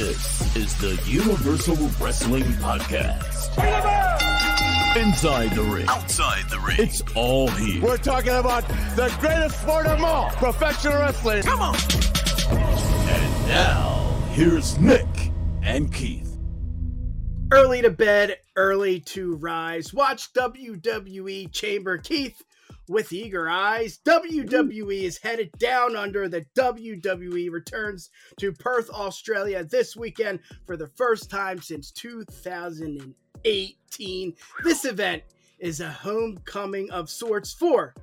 This is the Universal Wrestling Podcast. Inside the ring, outside the ring, it's all here. We're talking about the greatest sport of all, professional wrestling. Come on. And now, here's Nick and Keith. Early to bed, early to rise. Watch WWE Chamber. Keith, with eager eyes. WWE is headed down under. The WWE returns to Perth, Australia this weekend for the first time since 2018. This event is a homecoming of sorts for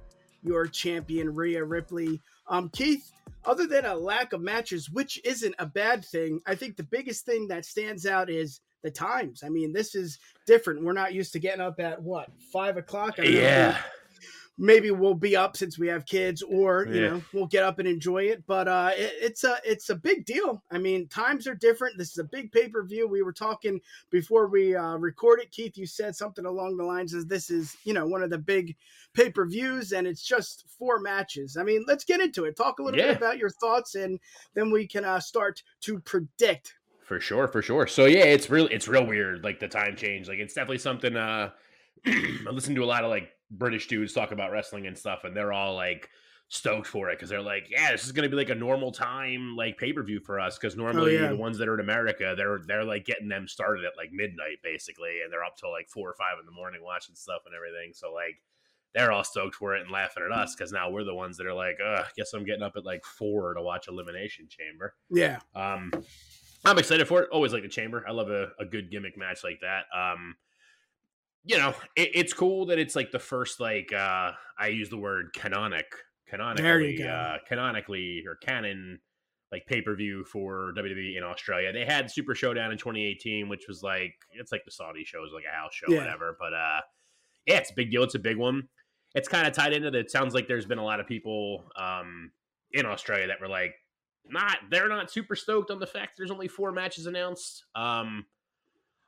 your champion, Rhea Ripley. Um, Keith, other than a lack of matches, which isn't a bad thing, I think the biggest thing that stands out is the times. I mean, this is different. We're not used to getting up at what five o'clock. I yeah maybe we'll be up since we have kids or you yeah. know we'll get up and enjoy it. But uh it, it's a it's a big deal. I mean times are different. This is a big pay-per-view. We were talking before we uh recorded keith you said something along the lines of this is you know one of the big pay-per-views and it's just four matches. I mean let's get into it. Talk a little yeah. bit about your thoughts and then we can uh start to predict. For sure for sure. So yeah it's really it's real weird like the time change. Like it's definitely something uh I listen to a lot of like British dudes talk about wrestling and stuff, and they're all like stoked for it because they're like, yeah, this is gonna be like a normal time like pay per view for us because normally oh, yeah. the ones that are in America, they're they're like getting them started at like midnight basically, and they're up till like four or five in the morning watching stuff and everything. So like they're all stoked for it and laughing at us because now we're the ones that are like, uh, guess I'm getting up at like four to watch Elimination Chamber. Yeah. Um, I'm excited for it. Always like the Chamber. I love a, a good gimmick match like that. Um, you know, it, it's cool that it's like the first like uh I use the word canonic canonically uh canonically or canon like pay-per-view for WWE in Australia. They had Super Showdown in 2018, which was like it's like the Saudi shows, like a house show, yeah. whatever. But uh yeah, it's a big deal. It's a big one. It's kind of tied into that. It sounds like there's been a lot of people um in Australia that were like not they're not super stoked on the fact there's only four matches announced. Um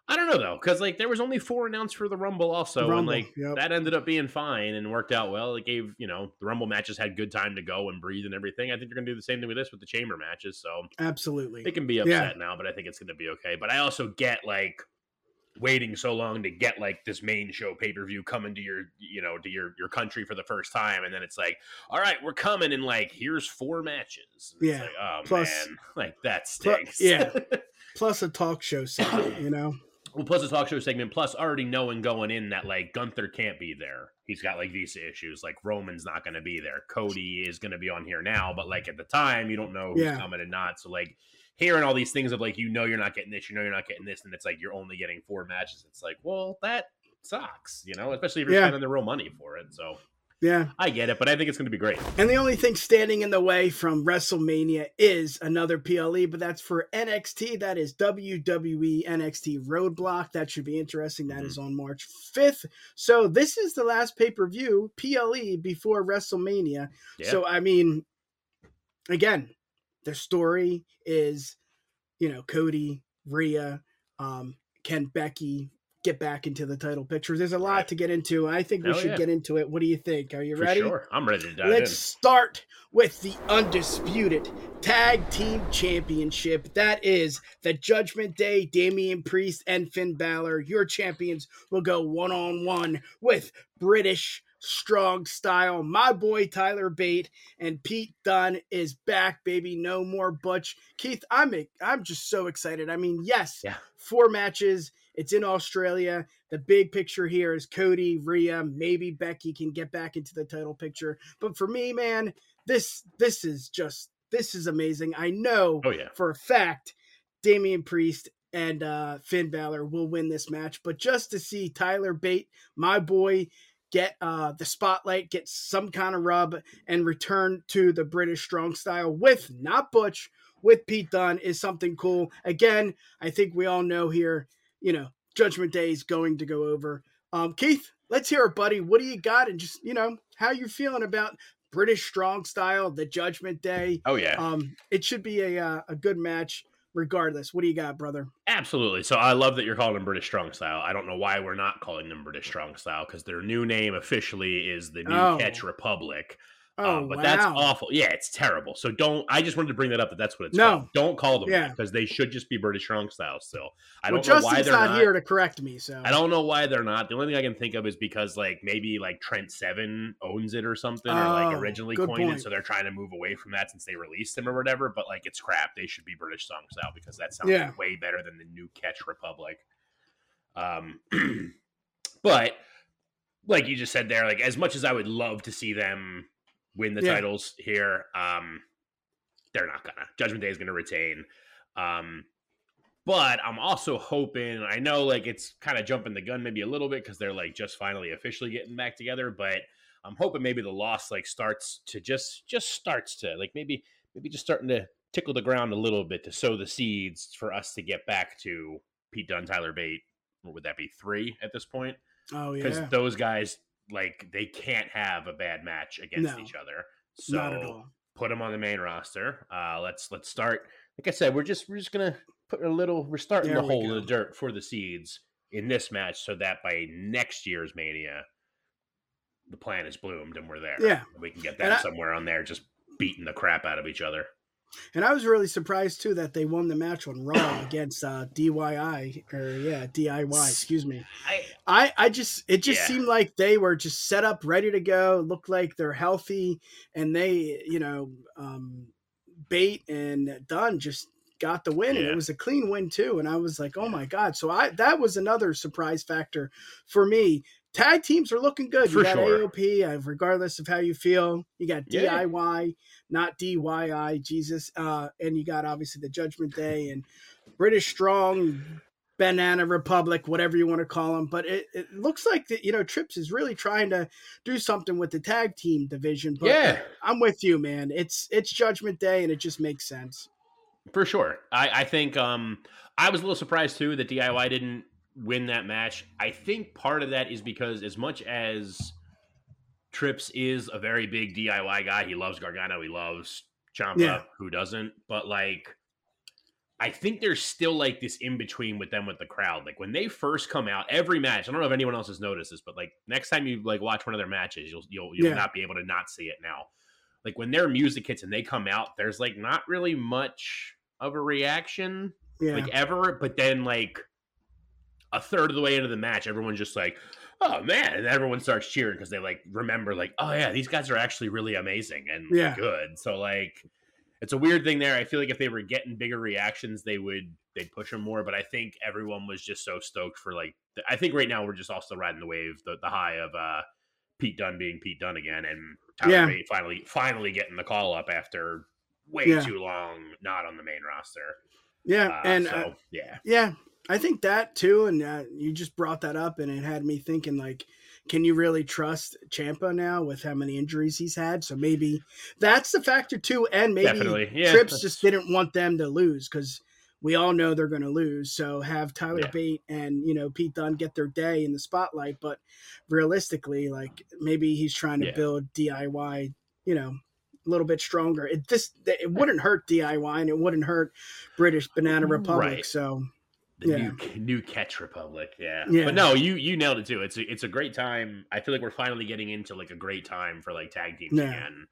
I don't know though, because like there was only four announced for the Rumble also, Rumble, and like yep. that ended up being fine and worked out well. It gave you know the Rumble matches had good time to go and breathe and everything. I think they're gonna do the same thing with this with the Chamber matches. So absolutely, they can be upset yeah. now, but I think it's gonna be okay. But I also get like waiting so long to get like this main show pay per view coming to your you know to your your country for the first time, and then it's like, all right, we're coming, and like here's four matches. And yeah, like, oh Plus, man, like that stinks. Plus, yeah. Plus a talk show segment, you know. Well, plus a talk show segment, plus already knowing going in that like Gunther can't be there. He's got like visa issues. Like Roman's not going to be there. Cody is going to be on here now, but like at the time, you don't know who's yeah. coming and not. So like hearing all these things of like you know you're not getting this, you know you're not getting this, and it's like you're only getting four matches. It's like well that sucks, you know, especially if you're yeah. spending the real money for it. So yeah. I get it, but I think it's going to be great. And the only thing standing in the way from WrestleMania is another PLE, but that's for NXT. That is WWE NXT Roadblock. That should be interesting. That mm-hmm. is on March 5th. So this is the last pay per view, PLE, before WrestleMania. Yeah. So, I mean, again, the story is, you know, Cody, Rhea, um, Ken Becky, get back into the title picture. There's a lot right. to get into. I think we Hell should yeah. get into it. What do you think? Are you For ready? Sure. I'm ready to dive Let's in. start with the undisputed tag team championship. That is the Judgment Day, Damian Priest and Finn Balor. Your champions will go one on one with British strong style. My boy Tyler Bate and Pete Dunne is back, baby. No more Butch. Keith, I'm I'm just so excited. I mean, yes, yeah. four matches it's in Australia. The big picture here is Cody, Rhea, maybe Becky can get back into the title picture. But for me, man, this this is just this is amazing. I know oh, yeah. for a fact Damian Priest and uh, Finn Balor will win this match. But just to see Tyler Bate, my boy, get uh, the spotlight, get some kind of rub, and return to the British strong style with not Butch, with Pete Dunne is something cool. Again, I think we all know here you know, Judgment Day is going to go over. Um, Keith, let's hear it, buddy. What do you got? And just, you know, how you feeling about British strong style, the Judgment Day? Oh, yeah. Um, it should be a, uh, a good match regardless. What do you got, brother? Absolutely. So I love that you're calling them British Strong Style. I don't know why we're not calling them British Strong Style because their new name officially is the New oh. Catch Republic. Oh, um, but wow. that's awful. Yeah, it's terrible. So don't. I just wanted to bring that up. That that's what it's No. called. Don't call them Yeah. because they should just be British strong style still. I well, don't know why they're not, not. here to correct me, so I don't know why they're not. The only thing I can think of is because like maybe like Trent Seven owns it or something, or like Oh, originally coined point. it, so they're trying to move away from that since they released them or whatever. But like it's crap. They should be British song style because that sounds Yeah. way better than the new Catch Republic. Um, but like you just said there, like as much as I would love to see them win the Yeah. titles here, um, they're not gonna. Judgment Day is gonna retain. Um, but I'm also hoping. I know like it's kind of jumping the gun maybe a little bit because they're like just finally officially getting back together. But I'm hoping maybe the loss like starts to just just starts to like maybe maybe just starting to tickle the ground a little bit to sow the seeds for us to get back to Pete Dunne, Tyler Bate. What would that be? Three at this point? oh yeah. Because those guys like they can't have a bad match against No. each other. So not at all. put them on the main roster. Uh, let's let's start. Like I said, we're just we're just gonna put a little. We're starting There the hole in the dirt for the seeds in this match, so that by next year's Mania, the plan is bloomed and we're there. Yeah. we can get I- somewhere on there, just beating the crap out of each other. And I was really surprised too that they won the match on Raw against uh, DIY or yeah DIY. Excuse me. I, I I just it just Yeah. seemed like they were just set up, ready to go. Looked like they're healthy, and they you know um, Bate and Dunne just got the win, and it was a clean win too. And I was like, oh my god! So I that was another surprise factor for me. Tag teams are looking good. For you got sure. AOP, uh, regardless of how you feel. You got Yeah. DIY, not DYI, Jesus, uh, and you got obviously the Judgment Day and British Strong, Banana Republic, whatever you want to call them. But it, it looks like that you know Trips is really trying to do something with the tag team division. But Yeah. I'm with you, man. It's it's Judgment Day, and it just makes sense. For sure. I, I think um I was a little surprised too that DIY didn't win that match. I think part of that is because as much as Trips is a very big DIY guy, he loves Gargano, he loves Ciampa, Yeah. who doesn't? But like I think there's still like this in between with them with the crowd. Like when they first come out, every match. I don't know if anyone else has noticed this, but like next time you like watch one of their matches, you'll you'll you'll Yeah. not be able to not see it now. Like when their music hits and they come out, there's like not really much of a reaction Yeah, like ever. But then like a third of the way into the match, everyone's just like, "Oh man!" and everyone starts cheering because they like remember like, "Oh yeah, these guys are actually really amazing and Yeah. good." So like, it's a weird thing there. I feel like if they were getting bigger reactions, they would they'd push them more. But I think everyone was just so stoked for like. The, I think right now we're just also riding the wave, the, the high of uh Pete Dunne being Pete Dunne again, and Tyler Yeah. Bate finally finally getting the call up after way Yeah. too long not on the main roster. yeah, Uh, and so uh, yeah, Yeah, I think that too, and uh, you just brought that up, and it had me thinking like, can you really trust Ciampa now with how many injuries he's had? So maybe that's the factor too, and maybe. Yeah, Trips just didn't want them to lose because we all know they're going to lose. So have Tyler Yeah. Bate and you know Pete Dunne get their day in the spotlight, but realistically, like maybe he's trying to Yeah. build DIY, you know. A little bit stronger. It this it wouldn't hurt DIY and it wouldn't hurt British Banana Republic. Right. So the Yeah. new new catch republic yeah. Yeah. but no you you nailed it too it's a, it's a great time i feel like we're finally getting into like a great time for like tag teams Yeah. again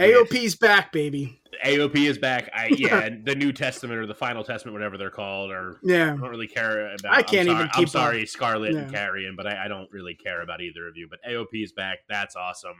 AOP's back, baby. aop is back i yeah the new testament or the final testament whatever they're called or yeah, i don't really care about I can't I'm even sorry, keep i'm up. sorry scarlett and Yeah. Karrion but I, I don't really care about either of you but aop is back that's awesome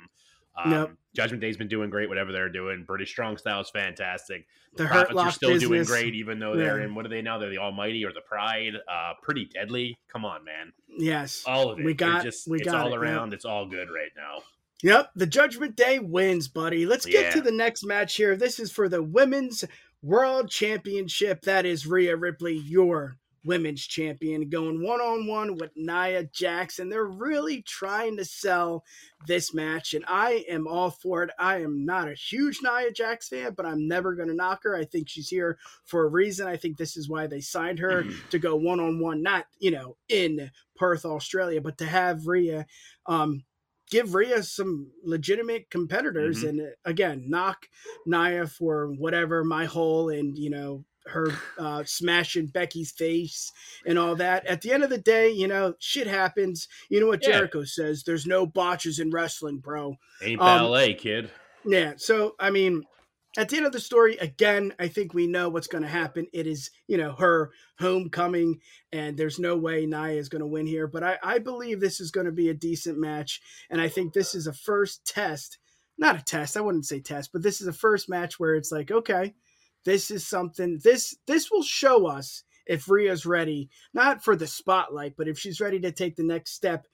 um, Yep. Judgment Day's been doing great, whatever they're doing. British Strong Style is fantastic. The Hurt Profits are still doing great, even though they're Yeah. in what are they now? They're the Almighty or the Pride. Uh, pretty deadly. Come on, man. Yes. All of it. We got- just we it's got all it, yeah. around. It's all good right now. Yep. The Judgment Day wins, buddy. Let's get to the next match here. This is for the Women's World Championship. That is Rhea Ripley, your women's champion, going one on one with Nia Jackson. They're really trying to sell this match. And I am all for it. I am not a huge Nia Jax fan, but I'm never going to knock her. I think she's here for a reason. I think this is why they signed her to go one on one, not, you know, in Perth, Australia, but to have Rhea. Um, give Rhea some legitimate competitors Mhm. and uh, again knock Nia for whatever my hole and you know her uh, smashing Becky's face and all that. At the end of the day, you know, shit happens. You know what Yeah. Jericho says? There's no botches in wrestling, bro. Ain't Um, ballet, kid. Yeah. So I mean, at the end of the story, again, I think we know what's going to happen. It is, you know, her homecoming, and there's no way Nia is going to win here. But I, I believe this is going to be a decent match, and I think this is a first test. Not a test, I wouldn't say test, but this is a first match where it's like, okay, this is something. This this will show us if Rhea's ready, not for the spotlight, but if she's ready to take the next step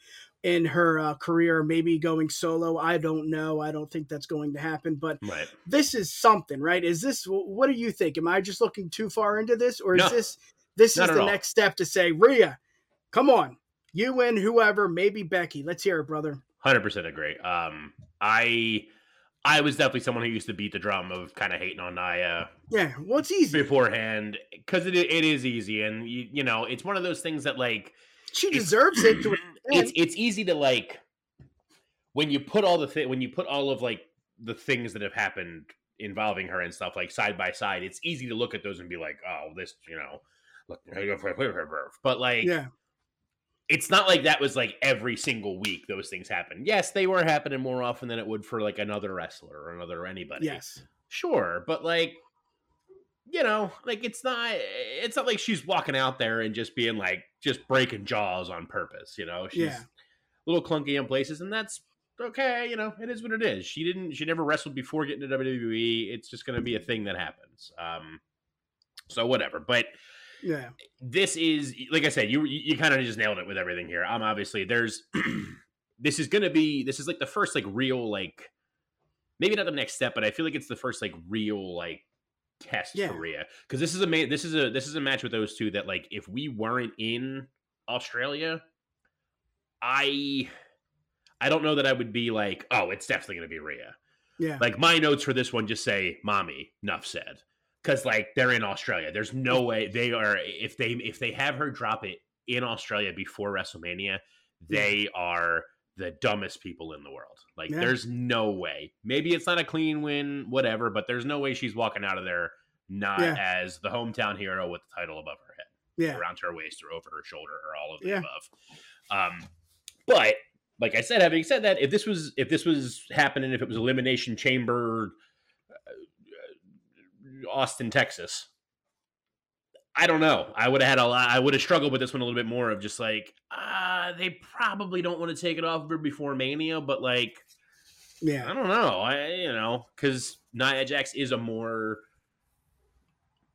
in her uh, career, maybe going solo. I don't know. I don't think that's going to happen, but Right. this is something, right? Is this what do you think? Am I just looking too far into this, or is No. this this is the all. next step to say, Rhea, come on, you and whoever, maybe Becky. Let's hear it, brother. Hundred percent agree. Um, I I was definitely someone who used to beat the drum of kind of hating on Nia Yeah, well, it's easy. beforehand because it it is easy, and you you know it's one of those things that like She deserves it. To it's it's easy to like when you put all the thi- when you put all of like the things that have happened involving her and stuff like side by side. It's easy to look at those and be like, oh, this you know, look, but like yeah, it's not like that was like every single week those things happen. Yes, they were happening more often than it would for like another wrestler or another anybody. yes, Sure, but like you know, like it's not it's not like she's walking out there and just being like just breaking jaws on purpose, you know. She's Yeah. a little clunky in places and that's okay, you know, it is what it is. She didn't she never wrestled before getting to WWE. It's just going to be a thing that happens. Um so whatever. But yeah, this is like I said, you you, kind of just nailed it with everything here. I'm obviously there's this is gonna be this is like the first like real like maybe not the next step, but I feel like it's the first like real like test Yeah. for Rhea because this is a ma- this is a this is a match with those two that like if we weren't in Australia, I I don't know that I would be like oh it's definitely gonna be Rhea. yeah, Like my notes for this one just say "mommy." Nuff said, because like they're in Australia. There's no way they are. If they if they have her drop it in Australia before WrestleMania, they are the dumbest people in the world. Like Yeah. there's no way. Maybe it's not a clean win, whatever. But there's no way she's walking out of there not Yeah. as the hometown hero with the title above her head yeah, around her waist or over her shoulder or all of the Yeah. above. Um, but like I said, having said that, if this was if this was happening, if it was Elimination Chamber, Austin, Texas, I don't know. I would have had a lot. I would have struggled with this one a little bit more of just like, uh, they probably don't want to take it off of her before Mania, but like, yeah, I don't know. I you know because Nia Jax is a more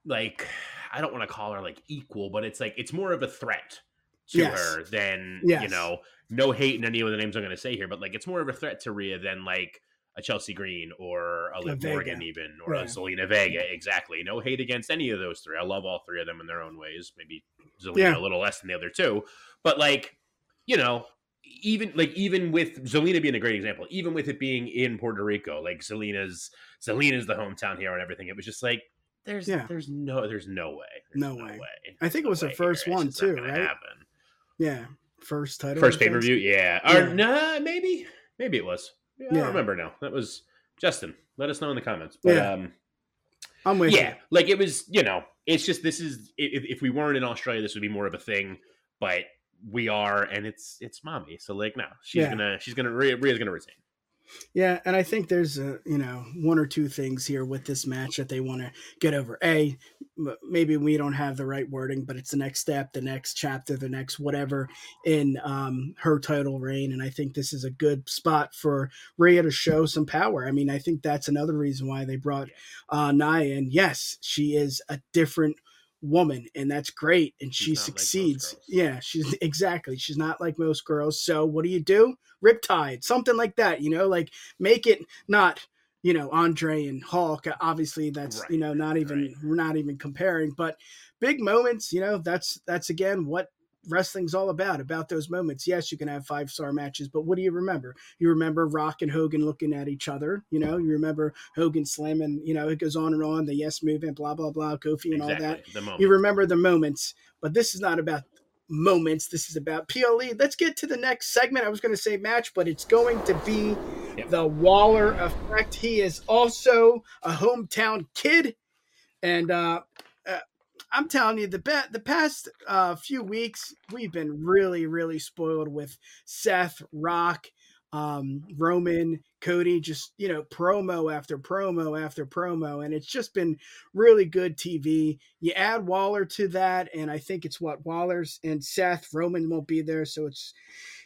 like I don't want to call her like equal, but it's like it's more of a threat to Yes. her than you know. No hate in any of the names I'm going to say here, but like it's more of a threat to Rhea than like a Chelsea Green or a Liv. Morgan, even or Yeah. a Zelina Vega. Exactly. No hate against any of those three. I love all three of them in their own ways. Maybe Zelina Yeah. a little less than the other two, but like you know, even like even with Zelina being a great example, even with it being in Puerto Rico, like Zelina's Zelina's the hometown hero and everything. It was just like there's Yeah. there's no there's no way. There's No way. I think it was no the first here. One, too, right? Happen. yeah. First title, First pay per view, yeah. Or Yeah. nah, maybe maybe it was. Yeah, I Yeah. don't remember now. That was Justin. Let us know in the comments. But Yeah. um, I'm with yeah, like it was. You know, it's just this is if, if we weren't in Australia, this would be more of a thing. But we are, and it's it's mommy. So like, no, she's Yeah. gonna she's gonna Rhea, Rhea's gonna retain. Yeah, and I think there's a you know one or two things here with this match that they want to get over. A, maybe we don't have the right wording, but it's the next step, the next chapter, the next whatever in um, her title reign, and I think this is a good spot for Rhea to show some power. I mean, I think that's another reason why they brought uh, Nia in. Yes, she is a different woman, and that's great, and she She's like most succeeds. girls. yeah, she's exactly. She's not like most girls. So what do you do? Riptide, something like that. You know, like make it not you know andre and hulk uh, obviously that's you know not even right. we're not even comparing but big moments you know that's that's again what wrestling's all about about those moments yes you can have five star matches but what do you remember you remember rock and hogan looking at each other you know you remember hogan slamming you know it goes on and on the yes movement blah blah blah kofi and all that you remember the moments, but this is not about moments. This is about PLE. Let's get to the next segment. I was going to say match, but it's going to be Yep. the Waller effect. He is also a hometown kid, and uh, I'm telling you, the be- the past uh, few weeks we've been really, really spoiled with Seth Rock. um, Roman, Cody, just, you know, promo after promo after promo. And it's just been really good TV. You add Waller to that, and I think it's what Waller's and Seth, Roman won't be there. So it's,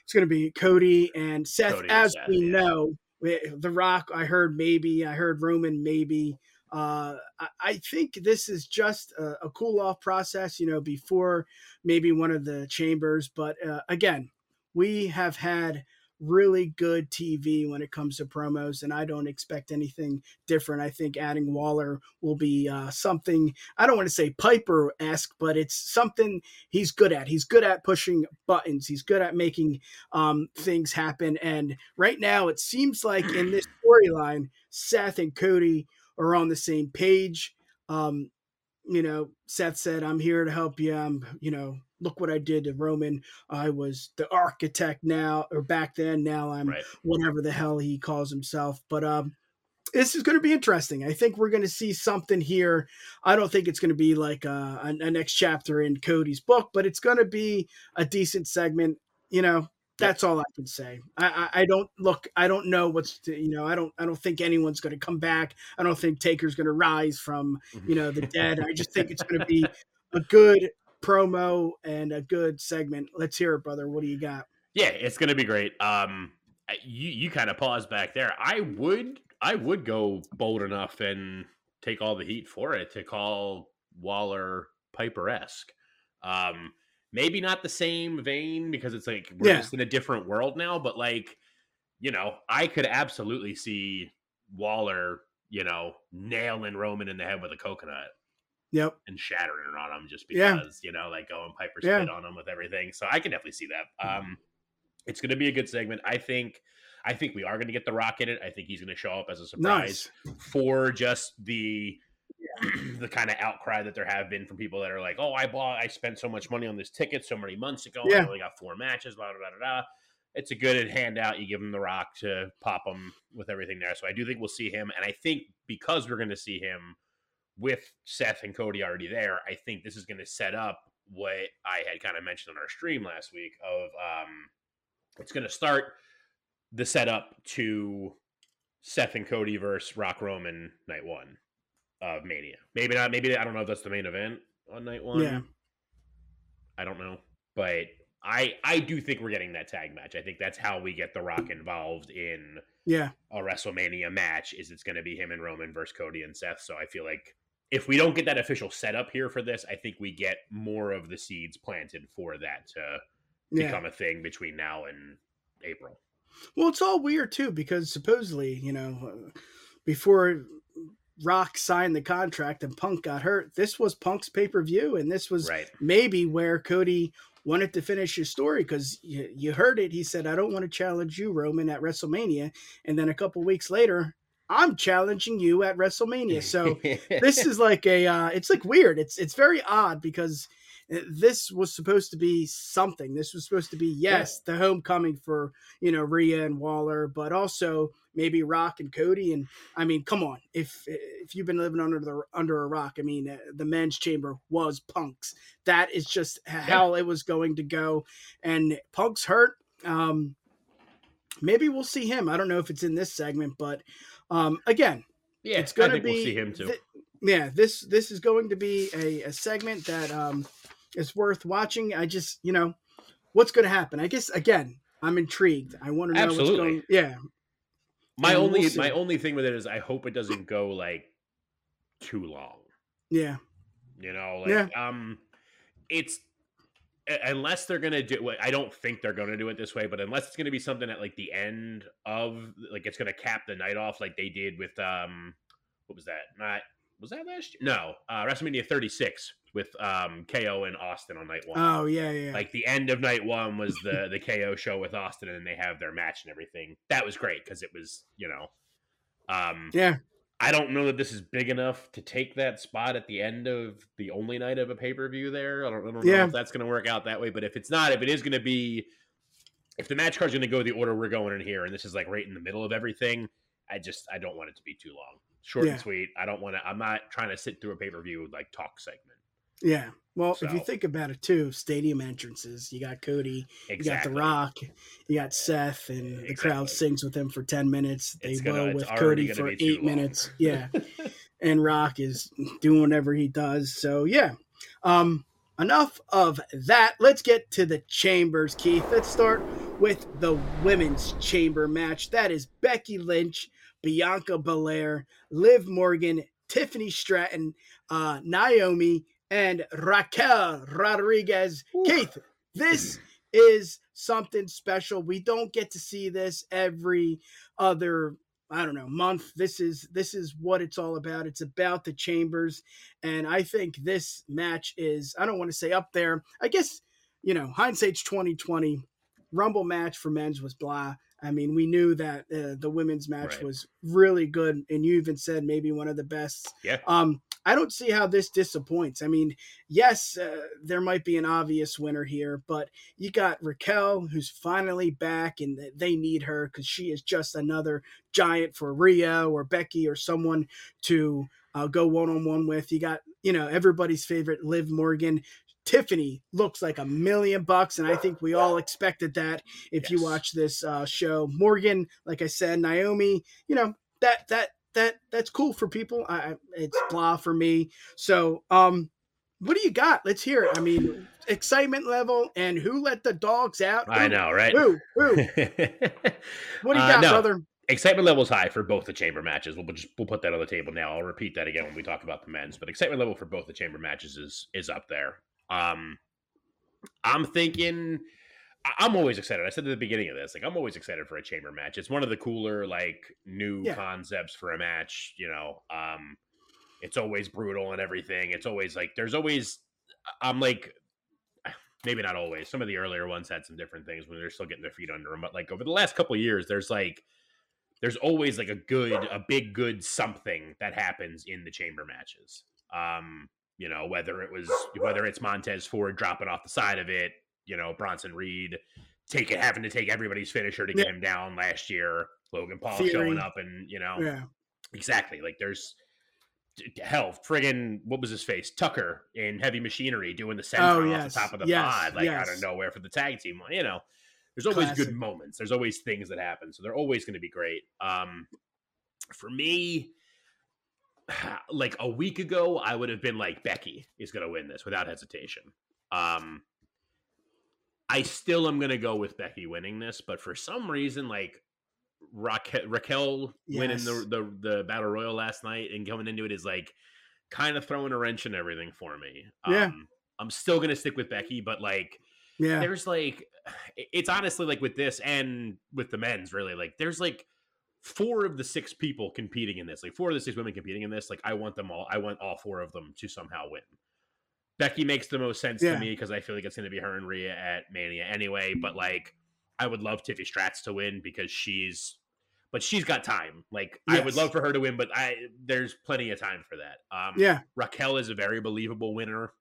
it's going to be Cody and Seth, Cody as Seth, we yeah. know. The Rock, I heard maybe. I heard Roman maybe. Uh, I think this is just a, a, cool off process, you know, before maybe one of the chambers. But uh, again, we have had really good TV when it comes to promos, and I don't expect anything different. I think adding Waller will be uh, something, I don't want to say Piper esque, but it's something he's good at. He's good at pushing buttons, he's good at making um, things happen. And right now, it seems like in this storyline, Seth and Cody are on the same page. Um, you know, Seth said, I'm here to help you. I'm, you know, look what I did to Roman. I was the architect now, or back then. Now I'm right. whatever the hell he calls himself. But um, this is going to be interesting. I think we're going to see something here. I don't think it's going to be like a, a, a next chapter in Cody's book, but it's going to be a decent segment. You know, that's all I can say. I, I, I, don't look. I don't know what's. To, you know. I don't. I don't think anyone's going to come back. I don't think Taker's going to rise from mm-hmm. you know the dead. I just think it's going to be a good promo and a good segment. Let's hear it, brother. What do you got? Yeah, it's going to be great. Um, you you kind of paused back there. I would I would go bold enough and take all the heat for it to call Waller Piper esque. Um, maybe not the same vein because it's like we're yeah. just in a different world now, but like, you know, I could absolutely see Waller, you know, nailing Roman in the head with a coconut. Yep. And shattering it on him just because, yeah. you know, like going Piper spit yeah. on him with everything. So I can definitely see that. Mm-hmm. Um it's gonna be a good segment. I think I think we are gonna get the rock in it. I think he's gonna show up as a surprise nice. for just the the kind of outcry that there have been from people that are like, "Oh, I bought, I spent so much money on this ticket so many months ago. Yeah. I only got four matches." Blah blah blah blah. It's a good handout. You give him the rock to pop him with everything there. So I do think we'll see him, and I think because we're going to see him with Seth and Cody already there, I think this is going to set up what I had kind of mentioned on our stream last week. Of um, it's going to start the setup to Seth and Cody versus Rock Roman night one of Mania. Maybe not. Maybe I don't know if that's the main event on night one. Yeah. I don't know, but I I do think we're getting that tag match. I think that's how we get The Rock involved in yeah a WrestleMania match. Is it's going to be him and Roman versus Cody and Seth. So I feel like if we don't get that official setup here for this, I think we get more of the seeds planted for that to yeah. become a thing between now and April. Well, it's all weird too because supposedly, you know, before Rock signed the contract and Punk got hurt. This was Punk's pay per view, and this was right. maybe where Cody wanted to finish his story because you, you, heard it. He said, "I don't want to challenge you, Roman, at WrestleMania," and then a couple weeks later, I'm challenging you at WrestleMania. So this is like a, uh, it's like weird. It's it's very odd because this was supposed to be something. This was supposed to be yes, yeah. the homecoming for you know Rhea and Waller, but also maybe Rock and Cody. And I mean, come on, if if you've been living under the under a rock, I mean, uh, the men's chamber was Punk's. That is just how it was going to go, and Punk's hurt. Um, maybe we'll see him. I don't know if it's in this segment, but um, again, yeah, it's going to be we'll see him too. Th- yeah, this this is going to be a, a segment that um, is worth watching. I just, you know, what's going to happen? I guess again, I'm intrigued. I want to know Absolutely. what's going. Yeah. My and only we'll my only thing with it is I hope it doesn't go like too long. Yeah. You know, like yeah. um, it's unless they're gonna do I don't think they're gonna do it this way, but unless it's gonna be something at like the end of like it's gonna cap the night off like they did with um what was that? Not was that last year? No, uh, WrestleMania 36 with um, KO and Austin on night one. Oh yeah, yeah. Like the end of night one was the the KO show with Austin, and they have their match and everything. That was great because it was you know, um, yeah. I don't know that this is big enough to take that spot at the end of the only night of a pay per view. There, I don't, I don't yeah. know if that's going to work out that way. But if it's not, if it is going to be, if the match card's going to go the order we're going in here, and this is like right in the middle of everything, I just I don't want it to be too long short yeah. and sweet. I don't want to. I'm not trying to sit through a pay per view like talk segment. Yeah. Well, so. if you think about it too, stadium entrances, you got Cody, exactly. you got The Rock, you got Seth, and exactly. the crowd sings with him for 10 minutes. They will with Cody for eight minutes. Yeah. and Rock is doing whatever he does. So, yeah. Um, enough of that. Let's get to the chambers, Keith. Let's start with the women's chamber match. That is Becky Lynch, Bianca Belair, Liv Morgan, Tiffany Stratton, uh, Naomi, and Raquel Rodriguez. Ooh. Keith, this is something special. We don't get to see this every other I don't know month. This is this is what it's all about. It's about the chambers, and I think this match is I don't want to say up there. I guess you know hindsight's twenty twenty. Rumble match for men's was blah. I mean, we knew that uh, the women's match right. was really good, and you even said maybe one of the best. Yeah. Um, I don't see how this disappoints. I mean, yes, uh, there might be an obvious winner here, but you got Raquel, who's finally back, and they need her because she is just another giant for Rhea or Becky or someone to uh, go one on one with. You got, you know, everybody's favorite Liv Morgan. Tiffany looks like a million bucks, and I think we all expected that if yes. you watch this uh, show. Morgan, like I said, Naomi, you know that that that that's cool for people. I, it's blah for me. So, um, what do you got? Let's hear it. I mean, excitement level and who let the dogs out? I know, right? Who? Who? what do you uh, got, no. brother? Excitement level is high for both the chamber matches. We'll just we'll put that on the table now. I'll repeat that again when we talk about the men's, but excitement level for both the chamber matches is is up there. Um, I'm thinking I'm always excited. I said at the beginning of this, like I'm always excited for a chamber match. It's one of the cooler, like new yeah. concepts for a match. You know, um, it's always brutal and everything. It's always like there's always. I'm like, maybe not always. Some of the earlier ones had some different things when they're still getting their feet under them. But like over the last couple years, there's like, there's always like a good, a big good something that happens in the chamber matches. Um, you know, whether it was whether it's Montez Ford dropping off the side of it, you know, Bronson Reed taking having to take everybody's finisher to get yeah. him down last year. Logan Paul Theory. showing up and you know, yeah, exactly. Like there's hell, friggin' what was his face? Tucker in Heavy Machinery doing the center oh, yes. off the top of the yes. pod, like yes. out of nowhere for the tag team. You know, there's always Classic. good moments. There's always things that happen, so they're always going to be great. Um, for me, like a week ago, I would have been like Becky is going to win this without hesitation. Um, I still am going to go with Becky winning this, but for some reason, like Raquel, Raquel yes. winning the, the the battle royal last night and coming into it is like kind of throwing a wrench in everything for me. Yeah, um, I'm still going to stick with Becky, but like, yeah, there's like, it's honestly like with this and with the men's, really like, there's like four of the six people competing in this, like four of the six women competing in this. Like, I want them all. I want all four of them to somehow win. Becky makes the most sense yeah. to me because I feel like it's going to be her and Rhea at Mania anyway. But like, I would love Tiffy Stratz to win because she's, but she's got time. Like, yes. I would love for her to win, but I there's plenty of time for that. Um, yeah, Raquel is a very believable winner.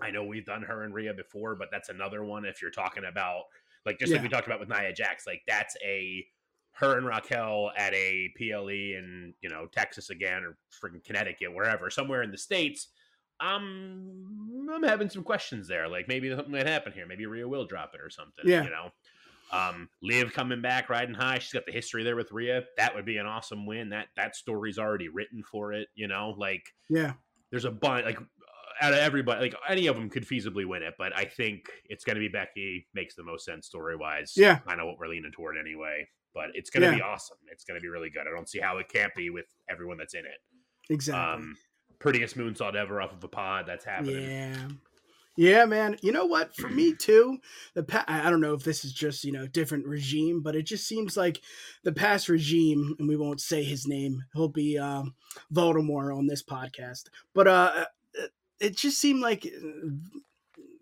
I know we've done her and Rhea before, but that's another one. If you're talking about like just yeah. like we talked about with Nia Jax, like that's a her and Raquel at a PLE in you know Texas again or freaking Connecticut, wherever, somewhere in the states I'm I'm having some questions there. Like maybe something might happen here. Maybe Rhea will drop it or something. Yeah. You know. Um, Liv coming back riding high. She's got the history there with Rhea. That would be an awesome win. That that story's already written for it. You know, like yeah. There's a bunch like out of everybody, like any of them could feasibly win it, but I think it's going to be Becky. Makes the most sense story wise. Yeah, I know what we're leaning toward anyway. But it's going to yeah. be awesome. It's going to be really good. I don't see how it can't be with everyone that's in it. Exactly. Um, prettiest moonsault ever off of a pod. That's happening. Yeah. Yeah, man. You know what? For me too, the pa- I don't know if this is just you know different regime, but it just seems like the past regime, and we won't say his name. He'll be um, Voldemort on this podcast, but uh, uh it just seemed like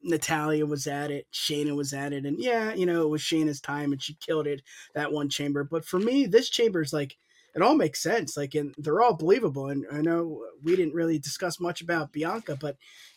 Natalya was at it, Shayna was at it, and yeah, you know it was Shayna's time, and she killed it that one chamber. But for me, this chamber is like it all makes sense. Like, and they're all believable. And I know we didn't really discuss much about Bianca, but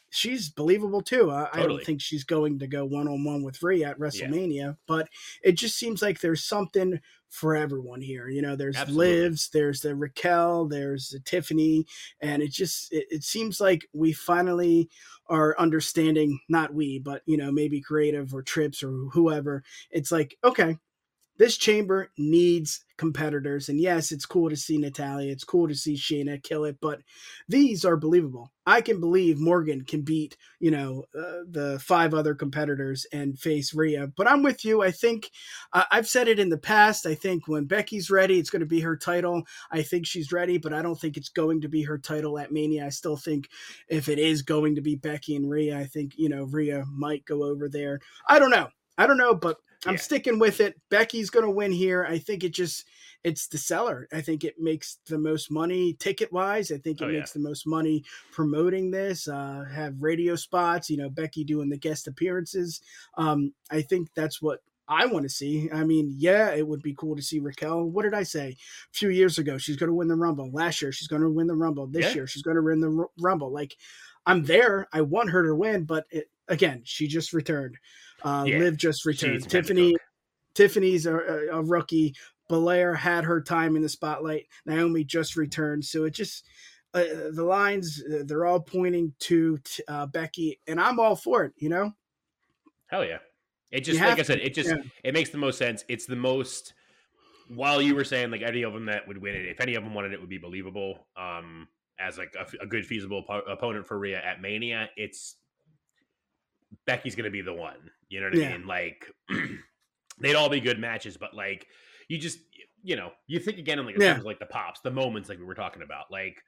she's believable too. I, I don't think she's going to go one on one with Rhea at WrestleMania, but it just seems like there's something for everyone here. You know, there's Absolutely. Livs, there's the Raquel, there's the Tiffany, and it just it, it seems like we finally are understanding. Not we, but you know, maybe creative or Trips or whoever. It's like okay. This chamber needs competitors, and yes, it's cool to see Natalya. It's cool to see Shayna kill it, but these are believable. I can believe Morgan can beat, you know, uh, the five other competitors and face Rhea. But I'm with you. I think uh, I've said it in the past. I think when Becky's ready, it's going to be her title. I think she's ready, but I don't think it's going to be her title at Mania. I still think if it is going to be Becky and Rhea, I think, you know, Rhea might go over there. I don't know. I don't know, but I'm Yeah. sticking with it. Becky's going to win here. I think it just it's the seller. I think it makes the most money ticket wise. I think it Oh, yeah. makes the most money promoting this. Uh, have radio spots. You know, Becky doing the guest appearances. Um, I think that's what I want to see. I mean, yeah, it would be cool to see Raquel. What did I say a few years ago? She's going to win the Rumble. Last year, she's going to win the Rumble. This Yeah. year, she's going to win the Ru- Rumble. Like, I'm there. I want her to win, but it, again, she just returned. Uh, Yeah, Liv just returned. needs some time to Tiffany. Tiffany's a, a, a rookie. Belair had her time in the spotlight. Naomi just returned, so it just uh, the lines uh, they're all pointing to uh, Becky, and I'm all for it. You know, Hell yeah. It just like I to, said, it just yeah. it makes the most sense. It's the most while you were saying like any of them that would win it, if any of them wanted it would be believable. Um as like a, a good feasible po- opponent for Rhea at Mania, it's Becky's gonna be the one. You know what I Yeah. mean? Like they'd all be good matches, but like you just you know, you think again in like Yeah. terms like the pops, the moments like we were talking about. Like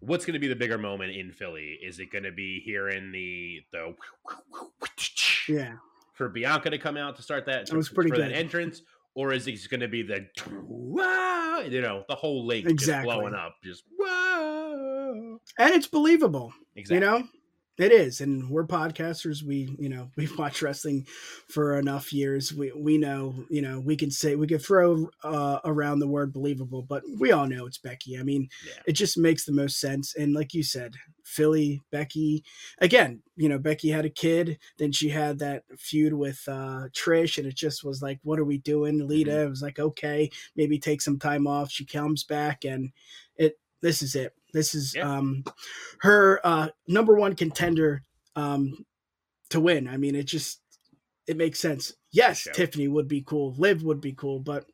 what's gonna be the bigger moment in Philly? Is it gonna be here in the the yeah, for Bianca to come out to start that, That was pretty for good. that entrance, or is it going to be the you know the whole lake Exactly. just blowing up, just whoa? and it's believable. Exactly. You know, it is, and we're podcasters. We, you know, we've watched wrestling for enough years. We we know, you know, we can say we could throw uh, around the word believable, but we all know it's Becky. I mean, yeah, it just makes the most sense. And like you said, Philly, Becky, again, you know, Becky had a kid, then she had that feud with uh, Trish, and it just was like, what are we doing? Lita Mm-hmm. it was like, okay, maybe take some time off. She comes back, and it. This is it. This is Yeah. um, her uh, number one contender um, to win. I mean, it just it makes sense. Yes, Show. Tiffany would be cool. Liv would be cool, but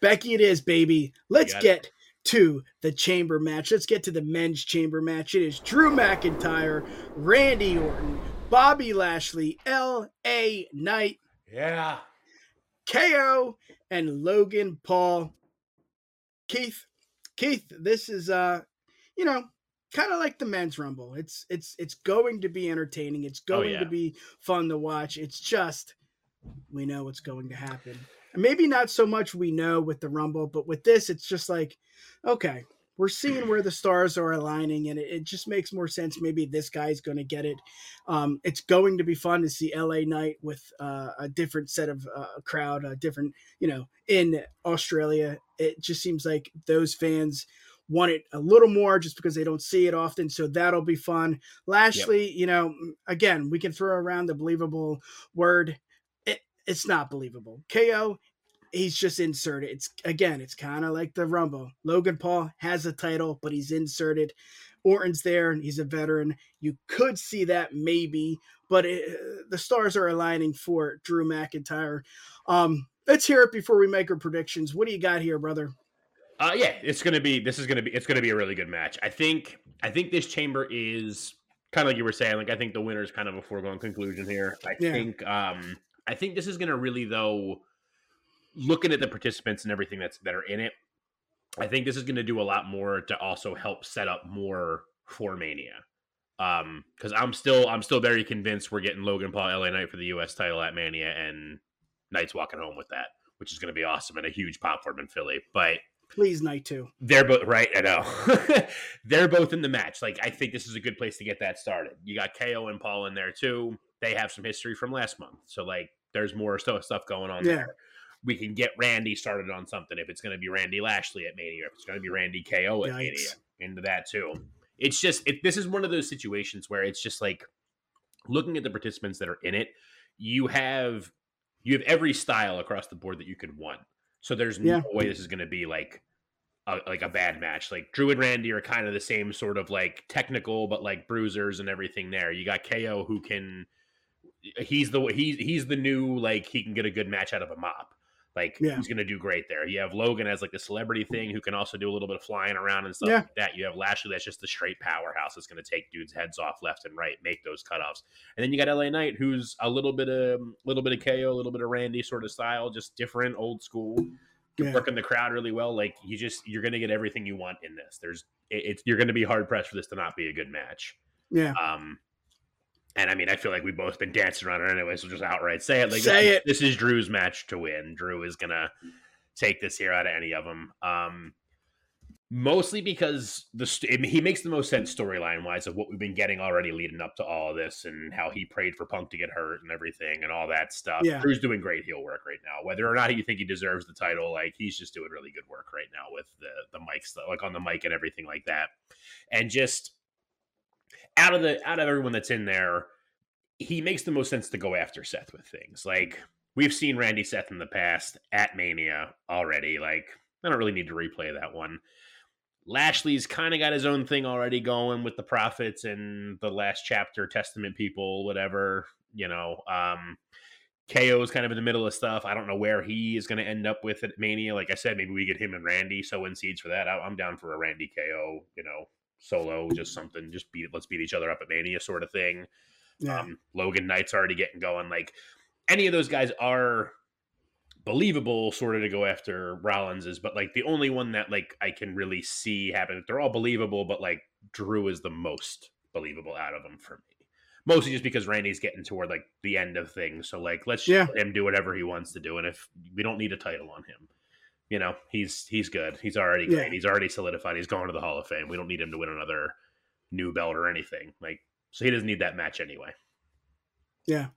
Becky, it is, baby. Let's got it. get to the chamber match. Let's get to the men's chamber match. It is Drew McIntyre, Randy Orton, Bobby Lashley, L.A. Knight, yeah. KO, and Logan Paul. Keith, Keith, this is uh, you know, kind of like the men's rumble. It's it's it's going to be entertaining. It's Oh, going yeah. to be fun to watch. It's just we know what's going to happen. Maybe not so much we know with the rumble, but with this, it's just like, okay, we're seeing where the stars are aligning, and it, it just makes more sense. Maybe this guy's going to get it. Um, it's going to be fun to see LA Knight with uh, a different set of uh, crowd, a different, you know, in Australia. It just seems like those fans want it a little more just because they don't see it often. So that'll be fun. Lashley, you know, again, we can throw around the believable word. It, it's not believable. KO, he's just inserted. It's again, it's kind of like the Rumble. Logan Paul has a title, but he's inserted. Orton's there, and he's a veteran. You could see that maybe, but it, the stars are aligning for Drew McIntyre. Um, let's hear it before we make our predictions. What do you got here, brother? Uh, yeah, it's gonna be. This is gonna be. It's gonna be a really good match. I think. I think this chamber is kind of like you were saying. Like I think the winner is kind of a foregone conclusion here. I Yeah. think. Um, I think this is gonna really though. Looking at the participants and everything that's that are in it, I think this is gonna do a lot more to also help set up more for Mania. Um, because I'm still I'm still very convinced we're getting Logan Paul LA Knight for the US title at Mania and Knight's walking home with that, which is gonna be awesome and a huge pop for him in Philly. But Please, night two. they're both right. I know they're both in the match. Like I think this is a good place to get that started. You got KO and Paul in there too. They have some history from last month, so like there's more stuff stuff going on Yeah. there. We can get Randy started on something if it's going to be Randy Lashley at Mania, if it's going to be Randy KO at Yikes. Mania, into that too. It's just it, this is one of those situations where it's just like looking at the participants that are in it, you have you have every style across the board that you could want. So there's no way this is going to be like a, like a bad match. Like Drew and Randy are kind of the same sort of like technical, but like bruisers and everything. There, you got KO who can. He's the he's he's the new like he can get a good match out of a mop. Like Yeah. he's gonna do great there. You have Logan as like the celebrity thing who can also do a little bit of flying around and stuff Yeah. like that. You have Lashley that's just the straight powerhouse that's gonna take dudes' heads off left and right, make those cutoffs. And then you got LA Knight who's a little bit of a little bit of KO, a little bit of Randy sort of style, just different, old school Yeah. working the crowd really well. Like you just you're gonna get everything you want in this. There's it, it's you're gonna be hard pressed for this to not be a good match. Yeah. Um, and I mean, I feel like we've both been dancing around it anyway, so just outright say it. Like, Say this, it. This is Drew's match to win. Drew is gonna take this here out of any of them. Um, mostly because the st- he makes the most sense storyline wise of what we've been getting already leading up to all of this, and how he prayed for Punk to get hurt and everything, and all that stuff. Yeah. Drew's doing great heel work right now. Whether or not you think he deserves the title, like he's just doing really good work right now with the the mic stuff, like on the mic and everything like that, and just out of the out of everyone that's in there, he makes the most sense to go after Seth with things. Like we've seen Randy Seth in the past at Mania already. Like I don't really need to replay that one. Lashley's kind of got his own thing already going with the Profits and the last chapter testament people, whatever, you know. Um KO is kind of in the middle of stuff. I don't know where he is going to end up with at Mania. Like I said, maybe we get him and Randy sowing seeds for that. I, I'm down for a Randy KO, you know, solo, just something, just beat let's beat each other up at Mania sort of thing. Yeah. Um, Logan Knight's already getting going. Like any of those guys are believable, sort of to go after Rollins is, but like the only one that like I can really see happen. They're all believable, but like Drew is the most believable out of them for me. Mostly just because Randy's getting toward like the end of things. So like let's Yeah. let him do whatever he wants to do. And if we don't need a title on him. You know, he's he's good. He's already great. Yeah. He's already solidified. He's going to the Hall of Fame. We don't need him to win another new belt or anything. Like so he doesn't need that match anyway. Yeah.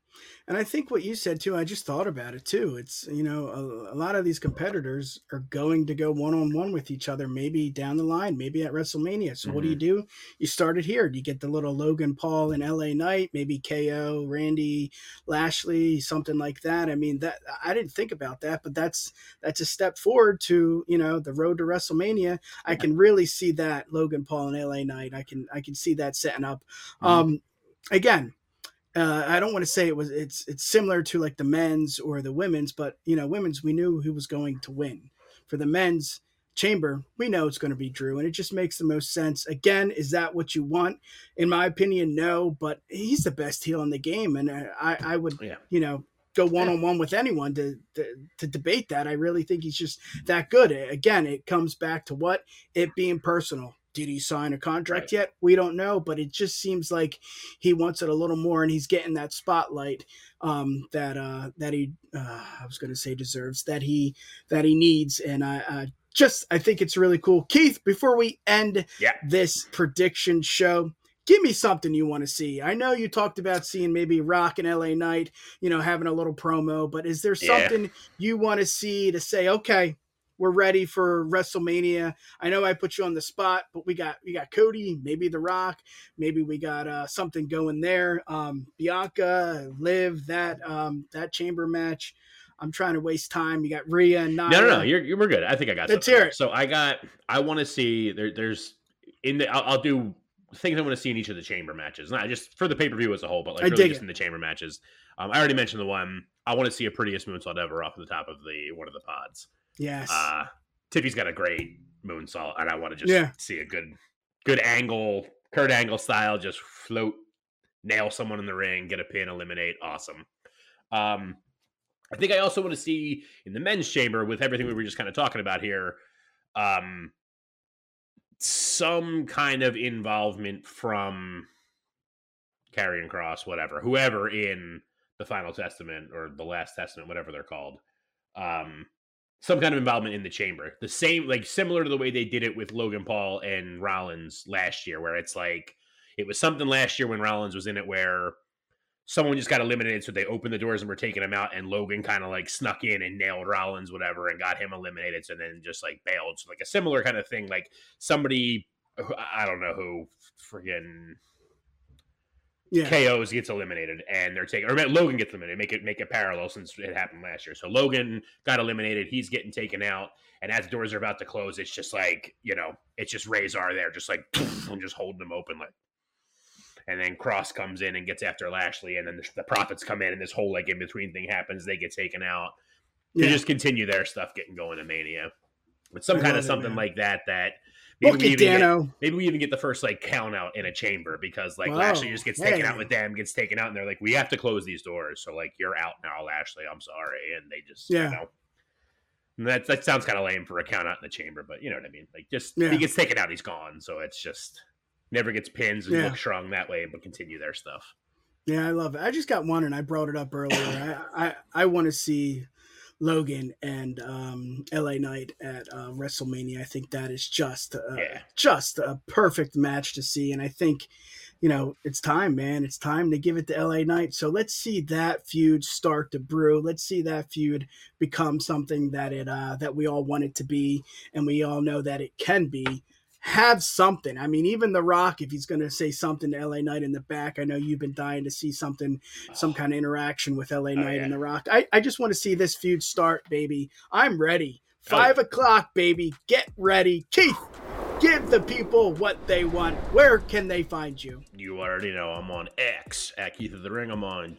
And I think what you said too, I just thought about it too. It's, you know, a, a lot of these competitors are going to go one on one with each other, maybe down the line, maybe at WrestleMania. So, what do you do? You start it here. You get the little Logan Paul and LA Knight, maybe KO, Randy, Lashley, something like that. I mean, that I didn't think about that, but that's that's a step forward to, you know, the road to WrestleMania. I can really see that Logan Paul and LA Knight. I can I can see that setting up. Mhm. Um again, uh, I don't want to say it was it's it's similar to like the men's or the women's, but you know, women's we knew who was going to win. For the men's chamber, we know it's going to be Drew, and it just makes the most sense. Again, is that what you want? In my opinion, no. But he's the best heel in the game, and uh, I I would Yeah. you know go one on one with anyone to, to to debate that. I really think he's just that good. Again, it comes back to what it being personal. Did he sign a contract Right. yet? We don't know, but it just seems like he wants it a little more, and he's getting that spotlight um, that uh, that he uh, I was going to say deserves that he that he needs, and I uh, just I think it's really cool. Keith, before we end Yeah. this prediction show, give me something you want to see. I know you talked about seeing maybe Rock and LA Knight, you know, having a little promo, but is there Yeah. something you want to see to say, okay, we're ready for WrestleMania? I know I put you on the spot, but we got we got Cody, maybe The Rock, maybe we got uh, something going there. Um, Bianca, Liv, that um, that chamber match. I'm trying to waste time. You got Rhea and Nia. No, no, no. You're, you're we're good. I think I got. Let's hear it. So I got. I want to see there. There's in the. I'll, I'll do things I want to see in each of the chamber matches. Not just for the pay per view as a whole, but like I really just it. in the chamber matches. Um, I already mentioned the one. I want to see a prettiest moonsault ever off the top of the one of the pods. Yes. Uh, Tiffy's got a great moonsault, and I want to just Yeah. see a good, good angle, Kurt Angle style, just float, nail someone in the ring, get a pin, eliminate. Awesome. Um, I think I also want to see in the men's chamber with everything we were just kind of talking about here, um, some kind of involvement from Karrion Kross, whatever, whoever in the Final Testament or the Last Testament, whatever they're called. Um, some kind of involvement in the chamber. The same, like similar to the way they did it with Logan Paul and Rollins last year, where it's like it was something last year when Rollins was in it where someone just got eliminated, so they opened the doors and were taking him out, and Logan kind of like snuck in and nailed Rollins, whatever, and got him eliminated, so then just like bailed. So like a similar kind of thing, like somebody I don't know who friggin' yeah. KOs gets eliminated, and they're taking or Logan gets eliminated. Make it make it parallel since it happened last year. So Logan got eliminated. He's getting taken out, and as doors are about to close, it's just like you know, it's just Razor there, just like and just holding them open, like. And then Kross comes in and gets after Lashley, and then the, the Profits come in, and this whole like in between thing happens. They get taken out. They yeah. just continue their stuff getting going to Mania. But some I kind of something it, like that that Maybe we, even get, maybe we even get the first like count out in a chamber because like Whoa. Lashley just gets taken hey. out with them, gets taken out, and they're like, we have to close these doors. So like you're out now, Lashley. I'm sorry, and they just yeah. You know, that that sounds kind of lame for a count out in the chamber, but you know what I mean. Like just yeah. he gets taken out, he's gone. So it's just never gets pins and yeah. look strong that way, but continue their stuff. Yeah, I love it. I just got one, and I brought it up earlier. I I, I want to see Logan and um, LA Knight at uh, WrestleMania. I think that is just a, yeah. just a perfect match to see, and I think you know it's time, man. It's time to give it to LA Knight. So let's see that feud start to brew. Let's see that feud become something that it uh, that we all want it to be, and we all know that it can be have something. I mean, even The Rock, if he's going to say something to LA Knight in the back, I know you've been dying to see something, some oh. kind of interaction with LA oh, Knight oh, yeah. and The Rock. I, I just want to see this feud start, baby. I'm ready. Oh, Five oh, o'clock, baby. Get ready. Keith, give the people what they want. Where can they find you? You already know I'm on X at Keith of the Ring. I'm on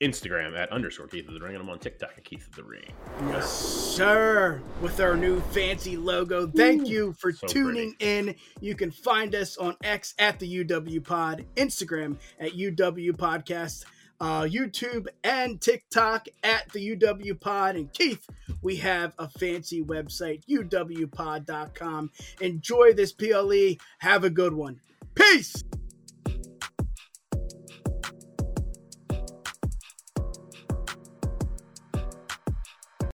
Instagram at underscore Keith of the Ring, and I'm on TikTok at Keith of the Ring. Yes, sir. With our new fancy logo. Thank Ooh, you for so tuning pretty. in. You can find us on X at the UW Pod, Instagram at UW Podcast, uh, YouTube and TikTok at the UW Pod. And Keith, we have a fancy website, UWPod.com. Enjoy this PLE. Have a good one. Peace.